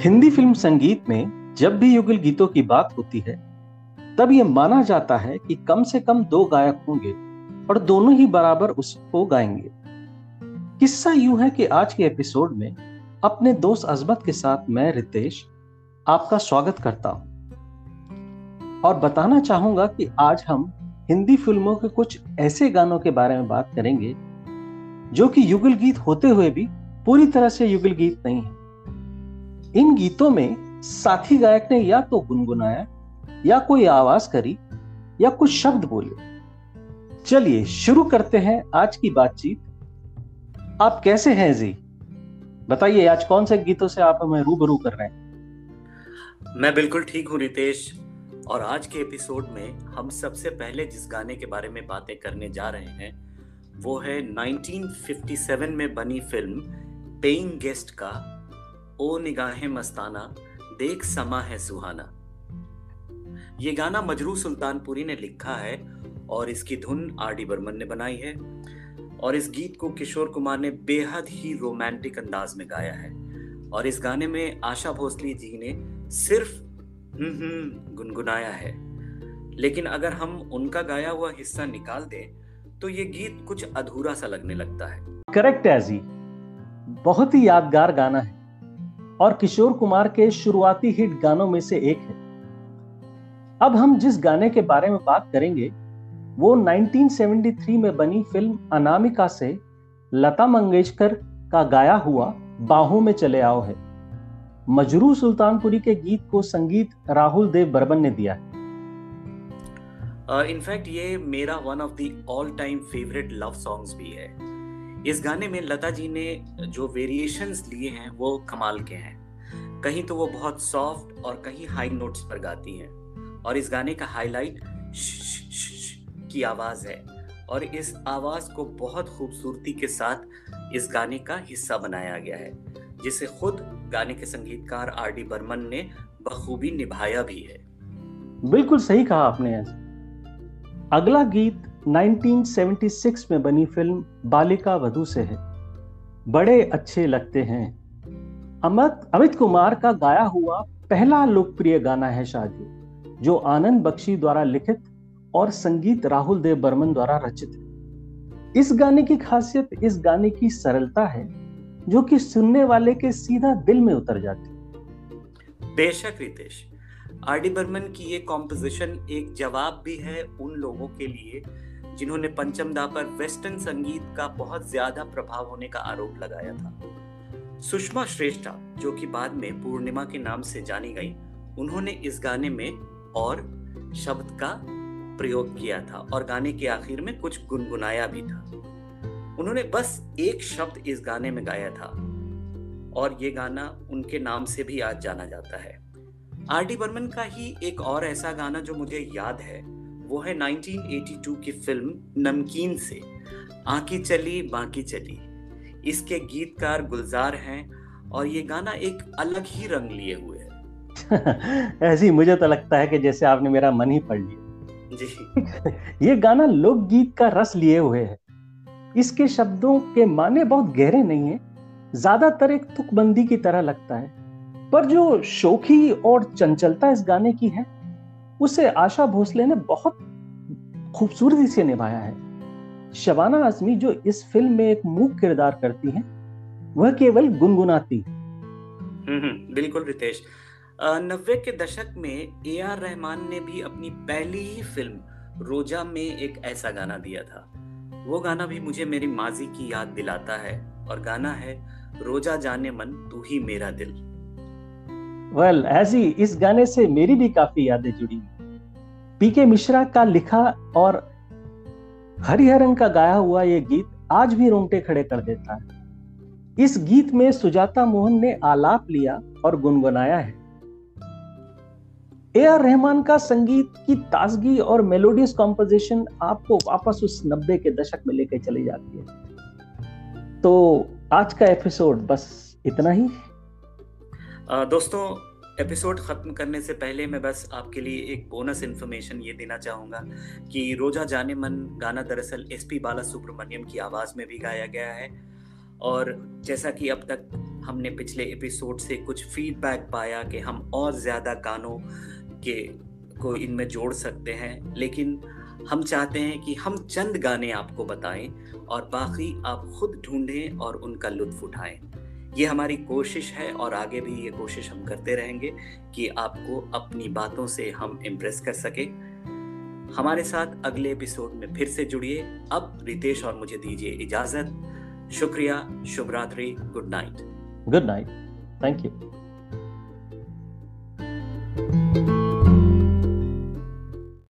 Hindi film संगीत में जब भी युगल गीतों की बात होती है, तब यह माना जाता है कि कम से कम दो गायक होंगे और दोनों ही बराबर उसको गाएँगे। किस्सा यूँ है कि आज के एपिसोड में अपने दोस्त अजमत के साथ मैं, रितेश, आपका स्वागत करता हूँ। और बताना चाहूँगा कि आज हम हिंदी फ़िल्मों के कुछ ऐसे गानों के बारे में बात करेंगे, जो कि युगल गीत होते हुए भी पूरी तरह से युगल गीत नहीं है। इन गीतों में साथी गायक ने या तो गुनगुनाया, या कोई आवाज़ करी, या कुछ शब्द बोले। चलिए शुरू करते हैं आज की बातचीत। आप कैसे हैं जी? बताइए, आज कौन से गीतों से आप हमें रूबरू कर रहे हैं? मैं बिल्कुल ठीक हूँ, रितेश। और आज के एपिसोड में हम सबसे पहले जिस गाने के बारे में बातें करने जा रहे हैं, वो है 1957 में बनी फ़िल्म पेइंग गेस्ट का ओ निगाहें मस्ताना देख समा है सुहाना। ये गाना मजरू सुल्तानपुरी ने लिखा है और इसकी धुन आर डी बर्मन ने बनाई है और इस गीत को किशोर कुमार ने बेहद ही रोमांटिक अंदाज में गाया है। और इस गाने में आशा भोसले जी ने सिर्फ़ हम्म, हम्म गुनगुनाया है। लेकिन अगर हम उनका गाया हुआ हिस्सा निकाल दें तो ये गीत कुछ अधूरा सा लगने लगता है। करेक्ट है जी। बहुत ही यादगार गाना है। और किशोर कुमार के शुरुआती हिट गानों में से एक है। अब हम जिस गाने के बारे में बात करेंगे वो 1973 में बनी फ़िल्म अनामिका से लता मंगेशकर का गाया हुआ बाहों में चले आओ है। मजरू सुल्तानपुरी के गीत को संगीत राहुल देव बर्मन ने दिया इनफैक्ट uh, ये मेरा one of the all time favourite love songs भी है। इस गाने में लता जी ने जो वेरिएशंस लिए हैं, वो कमाल के हैं। कहीं तो वो बहुत सॉफ्ट और कहीं हाई नोट्स पर गाती हैं। और इस गाने का हाईलाइट की आवाज़ है। और इस आवाज़ को बहुत खूबसूरती के साथ इस गाने का हिस्सा बनाया गया है, जिसे खुद गाने के संगीतकार आर डी बर्मन ने बखूबी निभाया भी है। बिल्कुल सही कहा आपने अगला गीत 1976 में बनी फ़िल्म बालिका वधु से है। बड़े अच्छे लगते हैं। अमित अमित कुमार का गाया हुआ पहला लोकप्रिय गाना है शादी, जो आनंद बख्शी द्वारा लिखित और संगीत राहुल देव बर्मन द्वारा रचित है। इस गाने की खासियत इस गाने की सरलता है, जो कि सुनने वाले के सीधा दिल में उतर जाती बेशक रितेश, आर डी बर्मन की ये कॉम्पोजिशन एक जवाब भी है उन लोगों के लिए जिन्होंने पंचम दा पर वेस्टर्न संगीत का बहुत ज़्यादा प्रभाव होने का आरोप लगाया था। सुषमा श्रेष्ठा, जो कि बाद में पूर्णिमा के नाम से जानी गई, उन्होंने इस गाने में और शब्द का प्रयोग किया था और गाने के आखिर में कुछ गुनगुनाया भी था। उन्होंने बस एक शब्द इस गाने में गाया था और ये गाना उनके नाम से भी आज जाना जाता है। आर डी बर्मन का ही एक और ऐसा गाना जो मुझे याद है वो है 1982 की फ़िल्म नमकीन से। आकी चली बाकी चली। इसके गीतकार गुलजार हैं और ये गाना एक अलग ही रंग लिए हुए है। ऐसी मुझे तो लगता है कि जैसे आपने मेरा मन ही पढ़ लिया। जी। ये गाना लोकगीत का रस लिए हुए है। इसके शब्दों के माने बहुत गहरे नहीं है। ज़्यादातर एक तुकबंदी की तरह लगता है। पर जो शोखी और चंचलता इस गाने की है उसे आशा भोसले ने बहुत खूबसूरती से निभाया है। शबाना आजमी जो इस फ़िल्म में एक मूक किरदार करती हैं वह केवल गुनगुनाती। हम्म, हम्म, बिल्कुल रितेश। नब्बे के दशक में ए आर रहमान ने भी अपनी पहली ही फ़िल्म रोजा में एक ऐसा गाना दिया था। वो गाना भी मुझे मेरी माजी की याद दिलाता है और गाना है रोजा जाने मन तू ही मेरा दिल। वेल well, ऐसी इस गाने से मेरी भी काफ़ी यादें जुड़ी पीके मिश्रा का लिखा और हरिहरन का गाया हुआ ये गीत आज भी रोंगटे खड़े कर देता है। इस गीत में सुजाता मोहन ने आलाप लिया और गुनगुनाया है। ए आर रहमान का संगीत की ताजगी और मेलोडियस कॉम्पोजिशन आपको वापस उस नब्बे के दशक में लेकर चली जाती है। तो आज का एपिसोड बस इतना ही। दोस्तों एपिसोड ख़त्म करने से पहले मैं बस आपके लिए एक बोनस इन्फॉर्मेशन ये देना चाहूँगा कि रोजा जाने मन गाना दरअसल एस पी बाला सुब्रमण्यम की आवाज़ में भी गाया गया है। और जैसा कि अब तक हमने पिछले एपिसोड से कुछ फीडबैक पाया कि हम और ज़्यादा गानों के को इनमें जोड़ सकते हैं, लेकिन हम चाहते हैं कि हम चंद गाने आपको बताएँ और बाकी आप खुद ढूंढें और उनका लुत्फ उठाएँ। ये हमारी कोशिश है और आगे भी ये कोशिश हम करते रहेंगे कि आपको अपनी बातों से हम इम्प्रेस कर सके। हमारे साथ अगले एपिसोड में फिर से जुड़िए। अब रितेश और मुझे दीजिए इजाज़त। शुक्रिया, शुभ रात्रि good night good night thank you